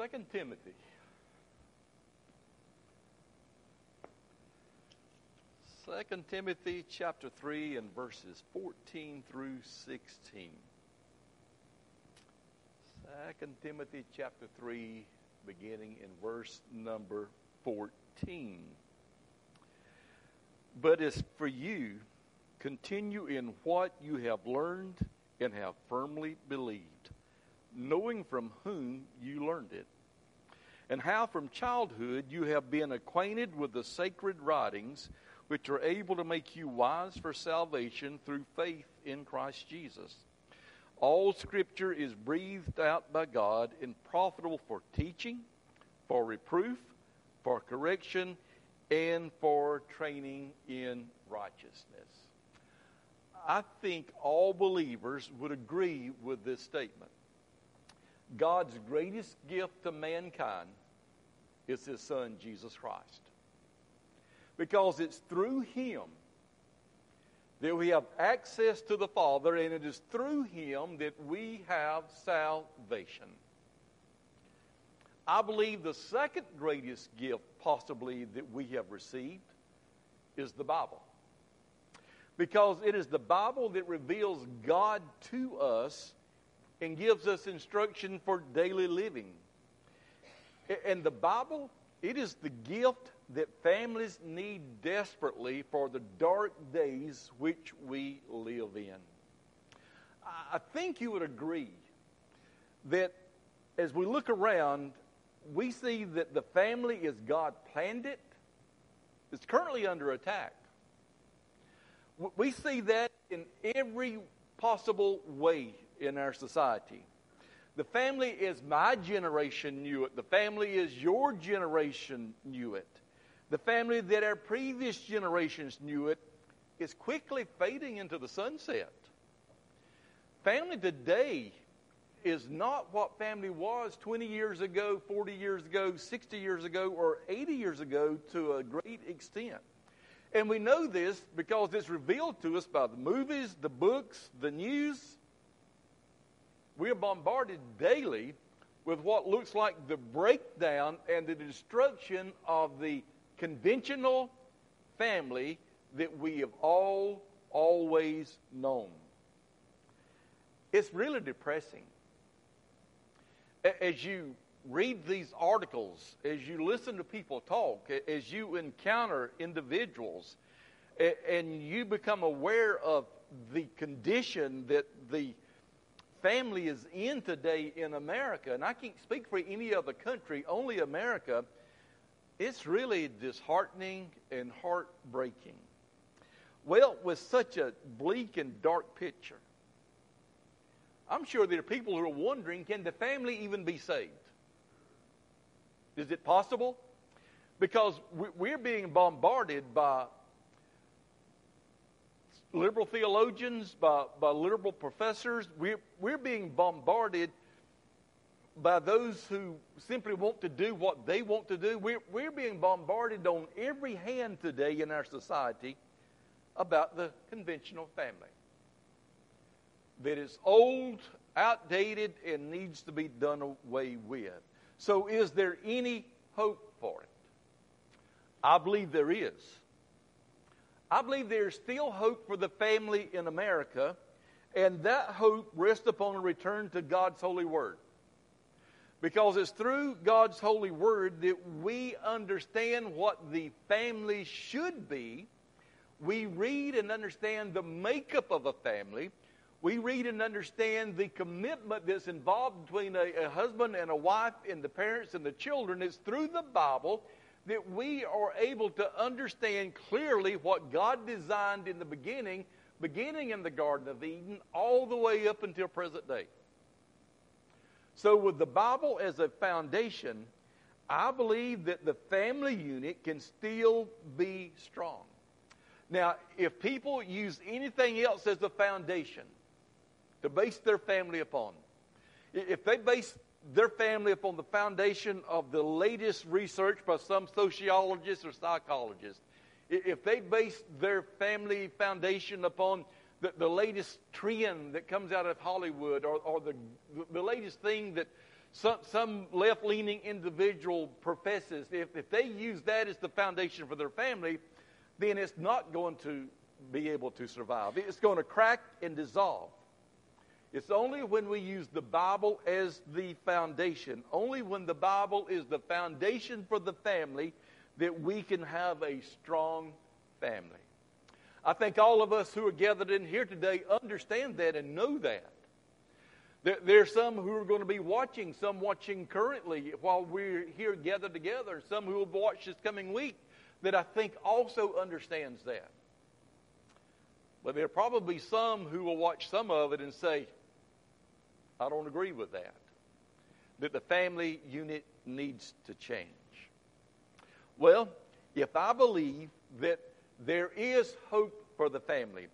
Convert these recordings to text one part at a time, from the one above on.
Second Timothy. Second Timothy chapter 3 and verses 14 through 16. Second Timothy chapter 3 beginning in verse number 14. But as for you, continue in what you have learned and have firmly believed, knowing from whom you learned it, and how from childhood you have been acquainted with the sacred writings, which are able to make you wise for salvation through faith in Christ Jesus. All scripture is breathed out by God and profitable for teaching, for reproof, for correction, and for training in righteousness. I think all believers would agree with this statement. God's greatest gift to mankind is his son, Jesus Christ. Because it's through him that we have access to the Father, and it is through him that we have salvation. I believe the second greatest gift, possibly, that we have received is the Bible. Because it is the Bible that reveals God to us and gives us instruction for daily living. And the Bible, it is the gift that families need desperately for the dark days which we live in. I think you would agree that as we look around, we see that the family, as God planned it, is currently under attack. We see that in every possible way in our society. The family is my generation knew it. The family is your generation knew it. The family that our previous generations knew it is quickly fading into the sunset. Family today is not what family was 20 years ago, 40 years ago, 60 years ago, or 80 years ago to a great extent. And we know this because it's revealed to us by the movies, the books, the news. We are bombarded daily with what looks like the breakdown and the destruction of the conventional family that we have all always known. It's really depressing as you read these articles, as you listen to people talk, as you encounter individuals, and you become aware of the condition that the family is in today in America, and I can't speak for any other country, only America, it's really disheartening and heartbreaking. Well, with such a bleak and dark picture, I'm sure there are people who are wondering can the family even be saved? Is it possible? Because we're being bombarded by liberal theologians, by, by liberal professors. We're, we're being bombarded by those who simply want to do what they want to do. We're, we're being bombarded on every hand today in our society about the conventional family that is old, outdated, and needs to be done away with. So, is there any hope for it? I believe there is. I believe there's still hope for the family in America, and that hope rests upon a return to God's holy word. Because it's through God's holy word that we understand what the family should be. We read and understand the makeup of a family we read and understand the commitment that's involved between a, a, husband and a wife and the parents and the children. It's through the Bible that we are able to understand clearly what God designed in the beginning, beginning in the Garden of Eden, all the way up until present day. So, with the Bible as a foundation, I believe that the family unit can still be strong. Now, if people use anything else as a foundation, to base their family upon. If they base their family upon the foundation of the latest research by some sociologists or psychologists, if they base their family foundation upon the, the latest trend that comes out of Hollywood or, or the, the latest thing that some, some left leaning individual professes if, if they use that as the foundation for their family, then it's not going to be able to survive. It's going to crack and dissolve. It's only when we use the Bible as the foundation, only when the Bible is the foundation for the family, that we can have a strong family. I think all of us who are gathered in here today understand that and know that. There, there, are some who are going to be watching, some watching currently while we're here gathered together, some who will watch this coming week that I think also understands that. But there are probably some who will watch some of it and say, I don't agree with that. That the family unit needs to change. Well, if I believe that there is hope for the family,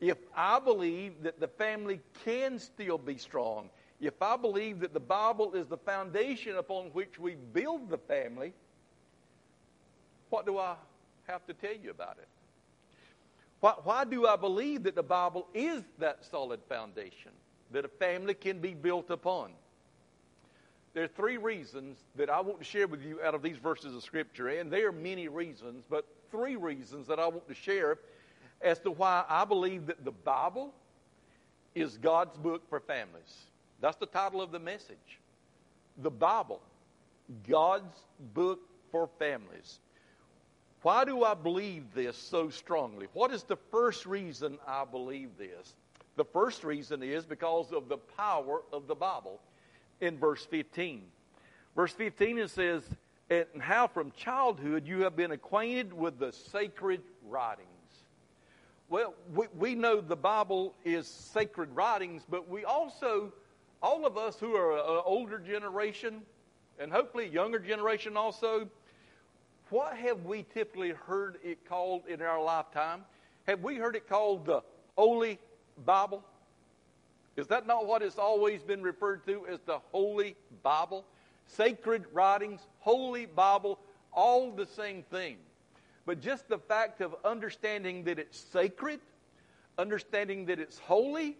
if I believe that the family can still be strong, if I believe that the Bible is the foundation upon which we build the family, what do I have to tell you about it? Why, why do I believe that the Bible is that solid foundation that a family can be built upon? There are three reasons that I want to share with you out of these verses of Scripture, and there are many reasons, but three reasons that I want to share as to why I believe that the Bible is God's book for families. That's the title of the message. The Bible, God's book for families. Why do I believe this so strongly? What is the first reason I believe this? The first reason is because of the power of the Bible in verse 15. Verse 15 it says, And how from childhood you have been acquainted with the sacred writings. Well, we, we know the Bible is sacred writings, but we also, all of us who are an older generation, and hopefully a younger generation also, what have we typically heard it called in our lifetime? Have we heard it called the Holy Bible? Is that not what has always been referred to as the Holy Bible? Sacred writings, Holy Bible, all the same thing. But just the fact of understanding that it's sacred, understanding that it's holy,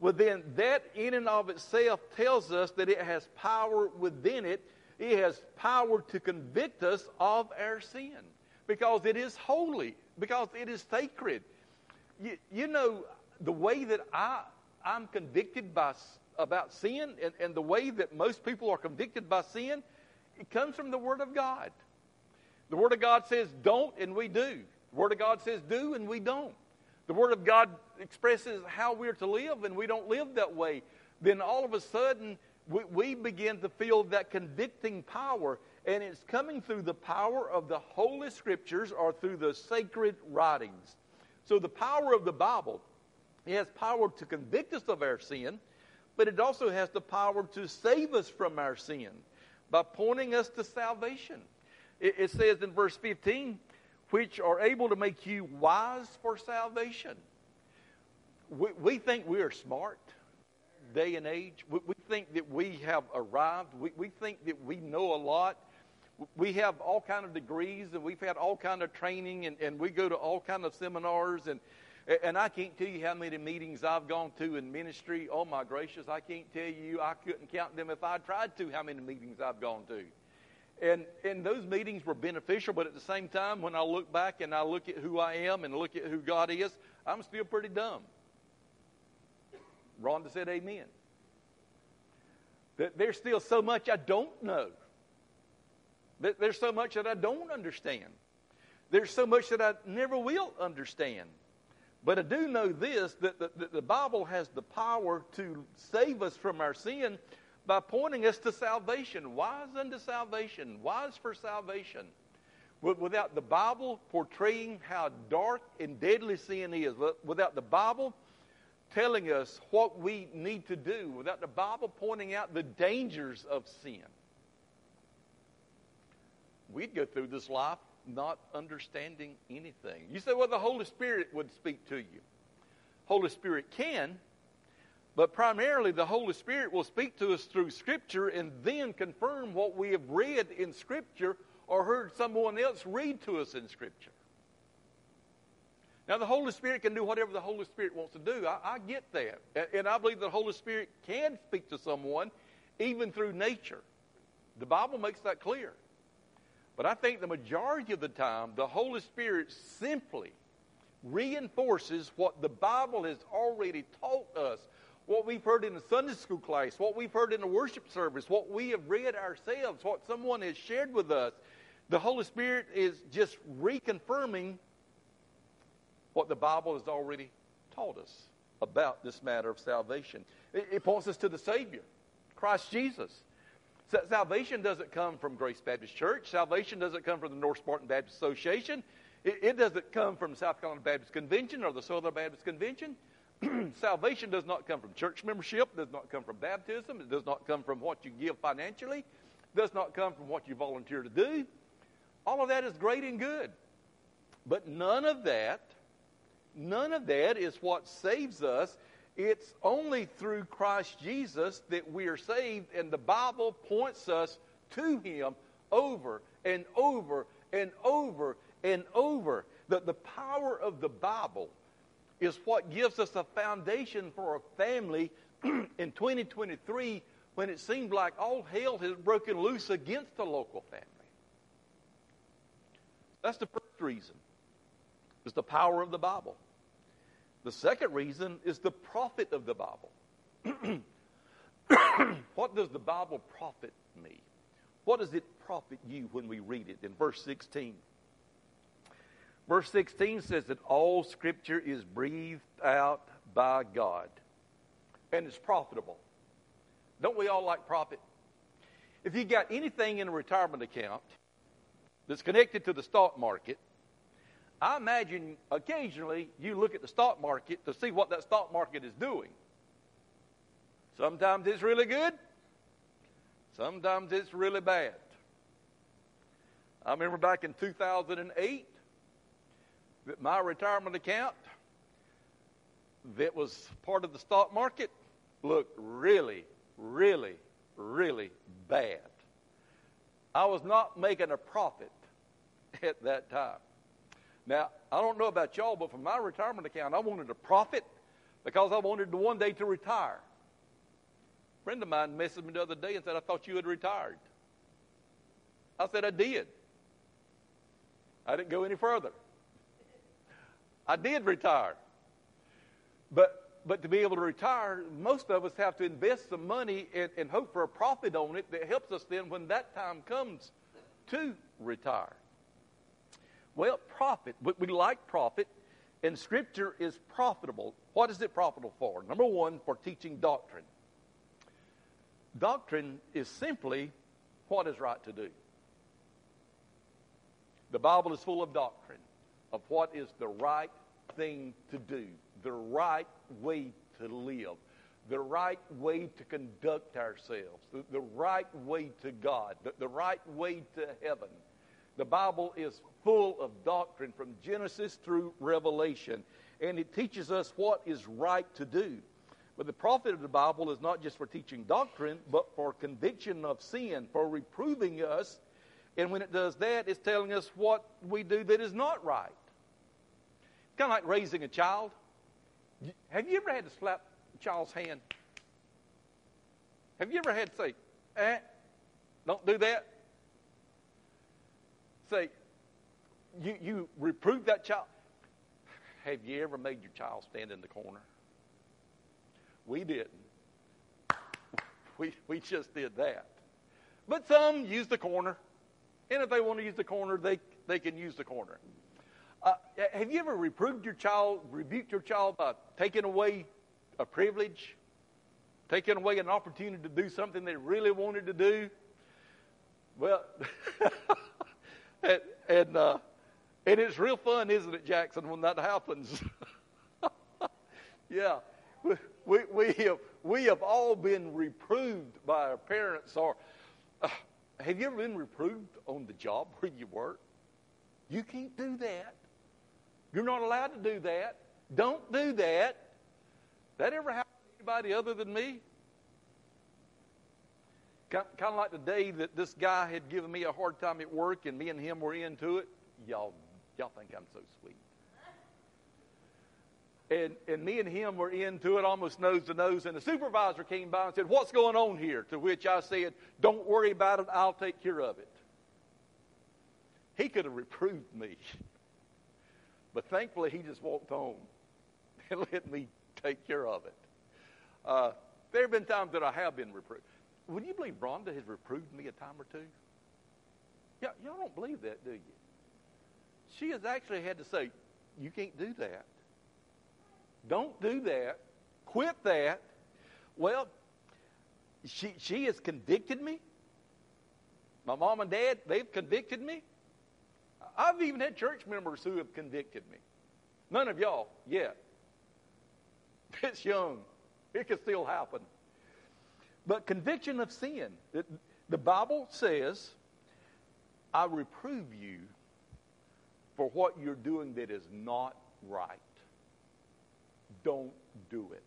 well, then that in and of itself tells us that it has power within it. It has power to convict us of our sin because it is holy, because it is sacred. You, you know, the way that I, I'm convicted by, about sin and, and the way that most people are convicted by sin, it comes from the Word of God. The Word of God says don't, and we do. The Word of God says do, and we don't. The Word of God expresses how we're to live, and we don't live that way. Then all of a sudden, we, we begin to feel that convicting power, and it's coming through the power of the Holy Scriptures or through the sacred writings. So the power of the Bible, it has power to convict us of our sin, but it also has the power to save us from our sin by pointing us to salvation. It, it says in verse 15, which are able to make you wise for salvation. We, we think we are smart day and age. We, we think that we have arrived. We, we think that we know a lot. We have all kind of degrees and we've had all kind of training and, and we go to all kind of seminars and and I can't tell you how many meetings I've gone to in ministry. Oh my gracious, I can't tell you. I couldn't count them if I tried to. How many meetings I've gone to. And, and those meetings were beneficial, but at the same time, when I look back and I look at who I am and look at who God is, I'm still pretty dumb. Rhonda said, Amen. That there's still so much I don't know. That there's so much that I don't understand. There's so much that I never will understand. But I do know this that the, that the Bible has the power to save us from our sin by pointing us to salvation. Wise unto salvation, wise for salvation. Without the Bible portraying how dark and deadly sin is, without the Bible telling us what we need to do, without the Bible pointing out the dangers of sin, we'd go through this life not understanding anything. You say, well, the Holy Spirit would speak to you. Holy Spirit can, but primarily, the Holy Spirit will speak to us through Scripture and then confirm what we have read in Scripture or heard someone else read to us in Scripture. Now, the Holy Spirit can do whatever the Holy Spirit wants to do. I, I get that. And, and I believe the Holy Spirit can speak to someone even through nature. The Bible makes that clear. But I think the majority of the time, the Holy Spirit simply reinforces what the Bible has already taught us, what we've heard in the Sunday school class, what we've heard in the worship service, what we have read ourselves, what someone has shared with us. The Holy Spirit is just reconfirming what the Bible has already taught us about this matter of salvation. It, it points us to the Savior, Christ Jesus. Salvation doesn't come from Grace Baptist Church. Salvation doesn't come from the North Spartan Baptist Association. It, it doesn't come from South Carolina Baptist Convention or the Southern Baptist Convention. Salvation does not come from church membership, does not come from baptism, it does not come from what you give financially, does not come from what you volunteer to do. All of that is great and good. But none of that, none of that is what saves us. It's only through Christ Jesus that we are saved, and the Bible points us to Him over and over and over and over. That the power of the Bible is what gives us a foundation for a family in 2023 when it seemed like all hell has broken loose against the local family. That's the first reason. Is the power of the Bible. The second reason is the profit of the Bible. what does the Bible profit me? What does it profit you when we read it in verse 16? Verse 16 says that all Scripture is breathed out by God and it's profitable. Don't we all like profit? If you got anything in a retirement account that's connected to the stock market, I imagine occasionally you look at the stock market to see what that stock market is doing. Sometimes it's really good, sometimes it's really bad. I remember back in 2008, that my retirement account that was part of the stock market looked really, really, really bad. I was not making a profit at that time. Now, I don't know about y'all, but for my retirement account, I wanted a profit because I wanted to one day to retire. A friend of mine messaged me the other day and said, I thought you had retired. I said, I did. I didn't go any further. I did retire. But, but to be able to retire, most of us have to invest some money and, and hope for a profit on it that helps us then when that time comes to retire. Well, profit. We like profit, and Scripture is profitable. What is it profitable for? Number one, for teaching doctrine. Doctrine is simply what is right to do. The Bible is full of doctrine of what is the right thing to do, the right way to live, the right way to conduct ourselves, the, the right way to God, the, the right way to heaven. The Bible is full of doctrine from Genesis through Revelation, and it teaches us what is right to do. But the profit of the Bible is not just for teaching doctrine, but for conviction of sin, for reproving us. And when it does that, it's telling us what we do that is not right. It's kind of like raising a child. Have you ever had to slap a child's hand? Have you ever had to say, eh, don't do that? Say, you, you reprove that child. Have you ever made your child stand in the corner? We didn't. We, we just did that. But some use the corner. And if they want to use the corner, they, they can use the corner. Uh, have you ever reproved your child, rebuked your child by taking away a privilege, taking away an opportunity to do something they really wanted to do? Well, and and, uh, and it's real fun, isn't it, Jackson, when that happens? yeah, we, we, have, we have all been reproved by our parents. Or uh, have you ever been reproved on the job where you work? You can't do that. You're not allowed to do that. Don't do that. That ever happened to anybody other than me? Kind of like the day that this guy had given me a hard time at work and me and him were into it. Y'all, y'all think I'm so sweet. and, and me and him were into it almost nose to nose, and the supervisor came by and said, What's going on here? To which I said, Don't worry about it, I'll take care of it. He could have reproved me. But thankfully, he just walked home and let me take care of it. Uh, there have been times that I have been reproved. Would you believe Rhonda has reproved me a time or two? Yeah, y'all don't believe that, do you? She has actually had to say, You can't do that. Don't do that. Quit that. Well, she, she has convicted me. My mom and dad, they've convicted me. I've even had church members who have convicted me. None of y'all yet. It's young. It can still happen. But conviction of sin. The Bible says, I reprove you for what you're doing that is not right. Don't do it.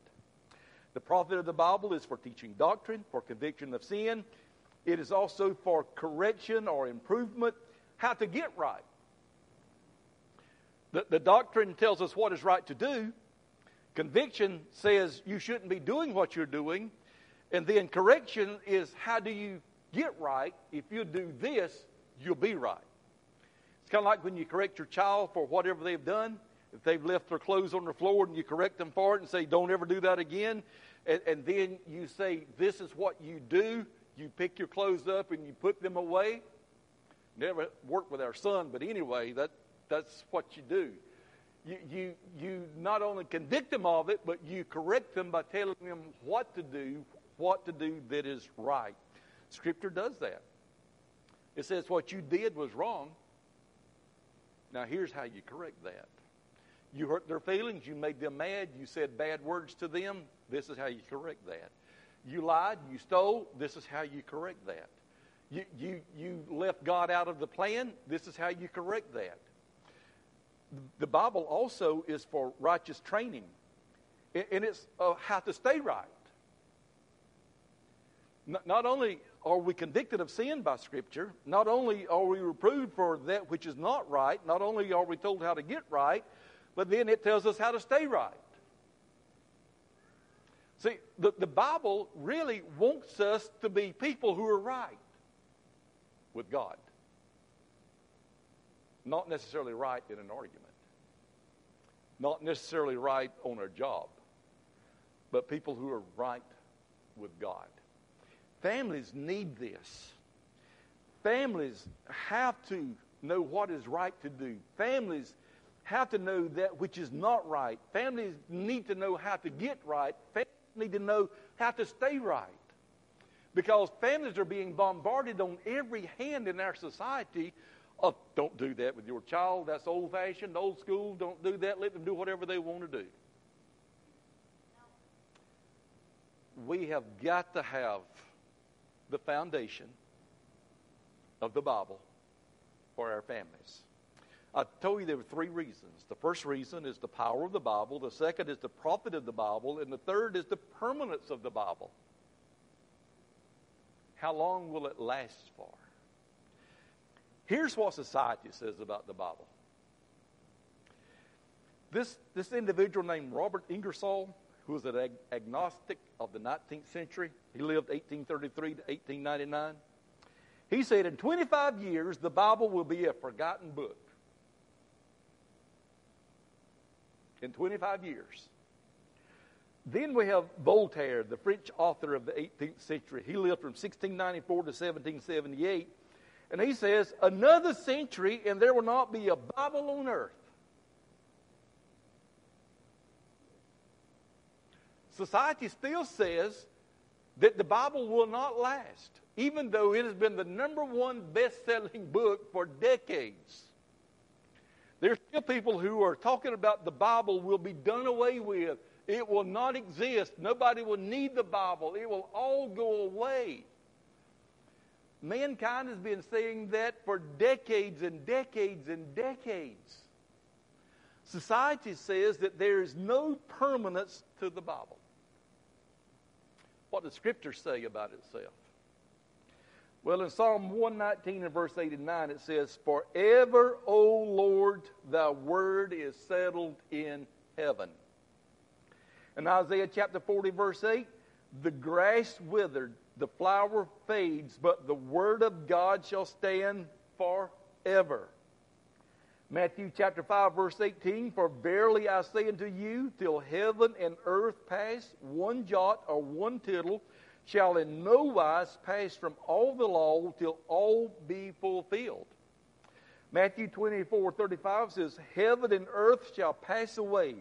The profit of the Bible is for teaching doctrine, for conviction of sin. It is also for correction or improvement, how to get right. The, the doctrine tells us what is right to do. Conviction says you shouldn't be doing what you're doing. And then correction is how do you get right? If you do this, you'll be right. It's kind of like when you correct your child for whatever they've done. If they've left their clothes on the floor and you correct them for it and say, don't ever do that again. And, and then you say, this is what you do. You pick your clothes up and you put them away. Never worked with our son, but anyway, that, that's what you do. You, you, you not only convict them of it, but you correct them by telling them what to do, what to do that is right. Scripture does that. It says what you did was wrong. Now, here's how you correct that. You hurt their feelings. You made them mad. You said bad words to them. This is how you correct that. You lied. You stole. This is how you correct that. You, you, you left God out of the plan. This is how you correct that. The Bible also is for righteous training, and it's uh, how to stay right. Not only are we convicted of sin by Scripture, not only are we reproved for that which is not right, not only are we told how to get right, but then it tells us how to stay right. See, the, the Bible really wants us to be people who are right with God, not necessarily right in an argument, not necessarily right on our job, but people who are right with God. Families need this. Families have to know what is right to do. Families have to know that which is not right. Families need to know how to get right. Families need to know how to stay right. Because families are being bombarded on every hand in our society of don't do that with your child. That's old fashioned, old school. Don't do that. Let them do whatever they want to do. We have got to have the foundation of the Bible for our families. I told you there were three reasons. The first reason is the power of the Bible, the second is the profit of the Bible, and the third is the permanence of the Bible. How long will it last for? Here's what society says about the Bible. This, this individual named Robert Ingersoll, who was an ag- agnostic of the 19th century, he lived 1833 to 1899. He said, In 25 years, the Bible will be a forgotten book. In 25 years. Then we have Voltaire, the French author of the 18th century. He lived from 1694 to 1778. And he says, Another century, and there will not be a Bible on earth. Society still says that the Bible will not last, even though it has been the number one best selling book for decades. There's still people who are talking about the Bible will be done away with. It will not exist. Nobody will need the Bible. It will all go away. Mankind has been saying that for decades and decades and decades. Society says that there is no permanence to the Bible. What does Scripture say about itself? Well, in Psalm 119 and verse 89, it says, Forever, O Lord, thy word is settled in heaven. In Isaiah chapter 40, verse 8, the grass withered, the flower fades, but the word of God shall stand forever. Matthew chapter 5, verse 18 For verily I say unto you, till heaven and earth pass, one jot or one tittle shall in no wise pass from all the law till all be fulfilled. Matthew 24, 35 says, Heaven and earth shall pass away,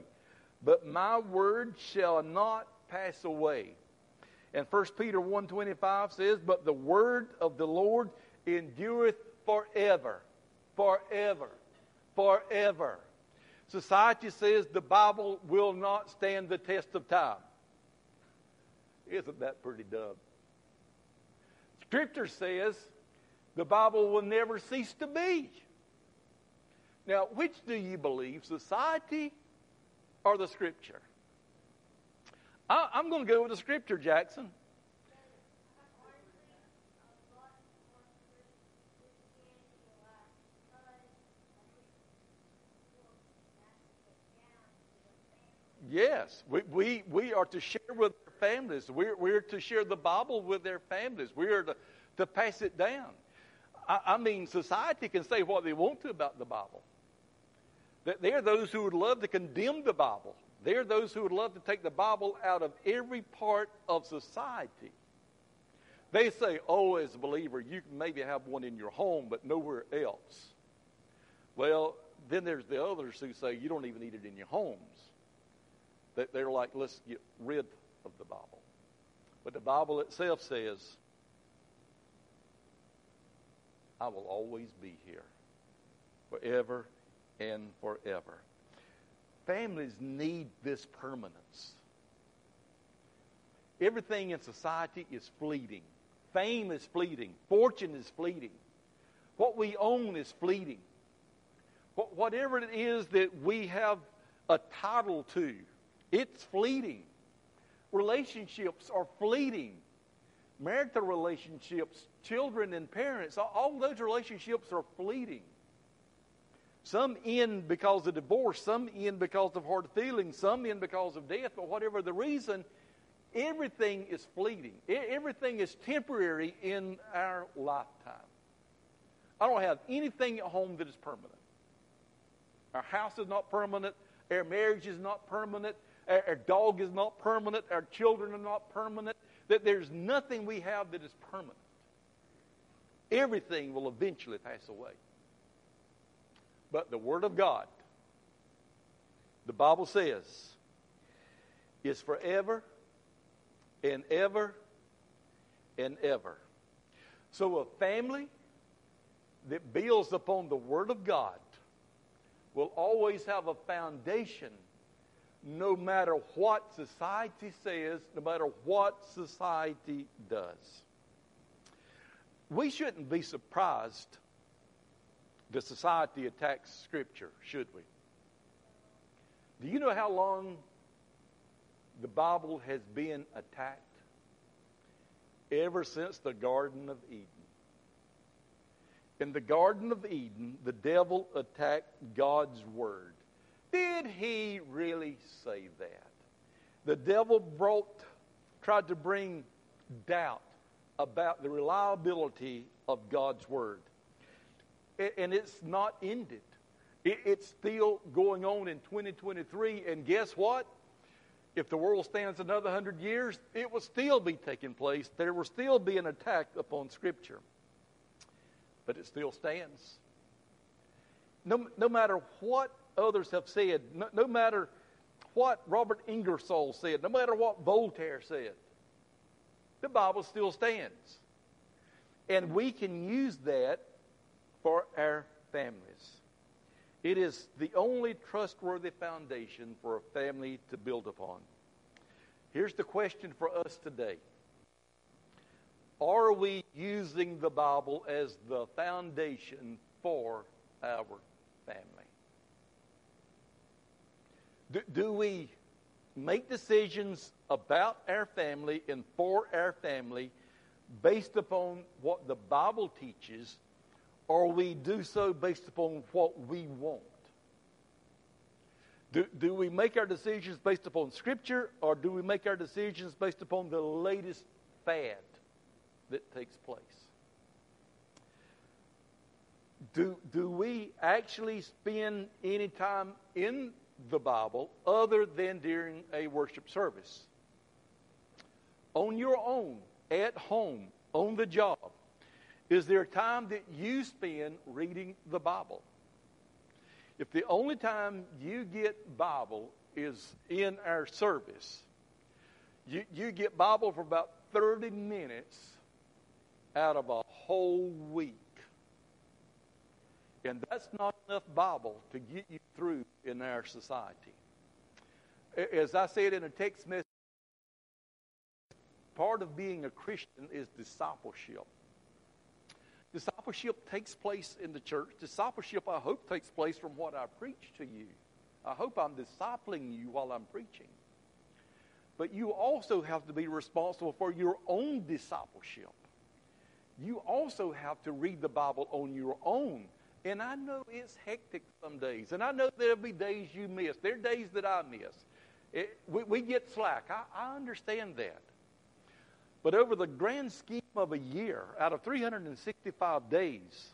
but my word shall not pass away. And 1 Peter 1.25 says, But the word of the Lord endureth forever, forever, forever. Society says the Bible will not stand the test of time. Isn't that pretty dumb? Scripture says the Bible will never cease to be. Now, which do you believe, society or the Scripture? I, am going to go with the Scripture, Jackson. Yes, we, we, we are to share with their families. We're, we're to share the Bible with their families. We are to, to pass it down. I, I mean, society can say what they want to about the Bible. They're those who would love to condemn the Bible. They're those who would love to take the Bible out of every part of society. They say, oh, as a believer, you can maybe have one in your home, but nowhere else. Well, then there's the others who say you don't even need it in your homes. They're like, let's get rid of the Bible. But the Bible itself says, I will always be here forever and forever. Families need this permanence. Everything in society is fleeting. Fame is fleeting. Fortune is fleeting. What we own is fleeting. Whatever it is that we have a title to, it's fleeting. Relationships are fleeting. Marital relationships, children and parents, all those relationships are fleeting. Some end because of divorce, some end because of hard feelings, some end because of death, but whatever the reason, everything is fleeting. Everything is temporary in our lifetime. I don't have anything at home that is permanent. Our house is not permanent. Our marriage is not permanent. Our, dog is not permanent. Our children are not permanent. That there's nothing we have that is permanent. Everything will eventually pass away. But the Word of God, the Bible says, is forever and ever and ever. So a family that builds upon the Word of God will always have a foundation no matter what society says, no matter what society does. We shouldn't be surprised that society attacks Scripture, should we? Do you know how long the Bible has been attacked? Ever since the Garden of Eden. In the Garden of Eden, the devil attacked God's Word. Did he really say that? The devil brought, tried to bring doubt about the reliability of God's Word. And it's not ended. It's still going on in 2023. And guess what? If the world stands another hundred years, it will still be taking place. There will still be an attack upon Scripture. But it still stands. No, no matter what others have said, no, no matter what Robert Ingersoll said, no matter what Voltaire said, the Bible still stands. And we can use that for our families. It is the only trustworthy foundation for a family to build upon. Here's the question for us today Are we using the Bible as the foundation for our family? Do, do we make decisions about our family and for our family based upon what the Bible teaches, or we do so based upon what we want? Do, do we make our decisions based upon Scripture or do we make our decisions based upon the latest fad that takes place? Do, do we actually spend any time in the Bible other than during a worship service? On your own, at home, on the job, is there a time that you spend reading the Bible? If the only time you get Bible is in our service, you, you get Bible for about 30 minutes out of a whole week. And that's not enough Bible to get you through in our society. As I said in a text message, part of being a Christian is discipleship. Discipleship takes place in the church. Discipleship, I hope, takes place from what I preach to you. I hope I'm discipling you while I'm preaching. But you also have to be responsible for your own discipleship. You also have to read the Bible on your own. And I know it's hectic some days. And I know there'll be days you miss. There are days that I miss. It, we, we, get slack. I, I understand that. But over the grand scheme of a year, out of 365 days,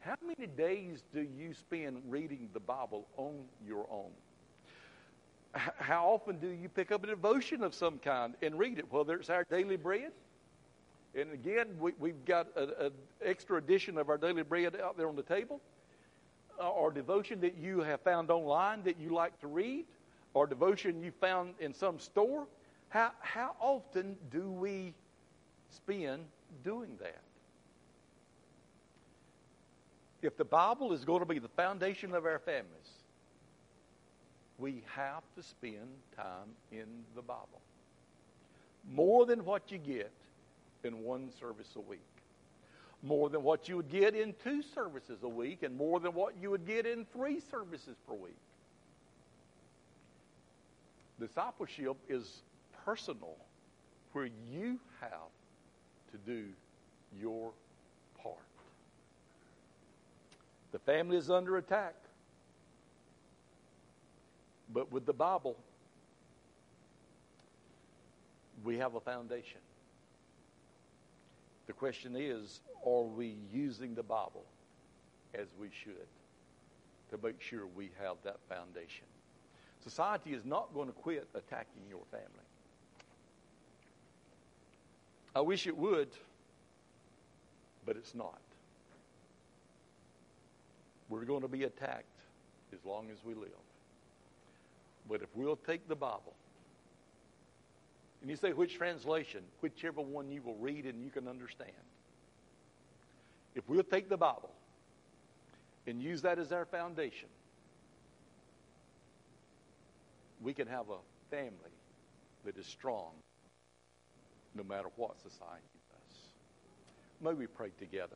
how many days do you spend reading the Bible on your own? How often do you pick up a devotion of some kind and read it? Whether it's our daily bread, and again, we, have got an extra edition of our daily bread out there on the table, uh, or devotion that you have found online that you like to read, or devotion you found in some store. How, how often do we spend doing that? If the Bible is going to be the foundation of our families, we have to spend time in the Bible. More than what you get in one service a week. More than what you would get in two services a week, and more than what you would get in three services per week. Discipleship is personal where you have to do your part. The family is under attack. But with the Bible, we have a foundation. The question is are we using the Bible as we should to make sure we have that foundation? Society is not going to quit attacking your family. I wish it would, but it's not. We're going to be attacked as long as we live. But if we'll take the Bible, and you say which translation, whichever one you will read and you can understand. If we'll take the Bible and use that as our foundation, we can have a family that is strong no matter what society does. May we pray together.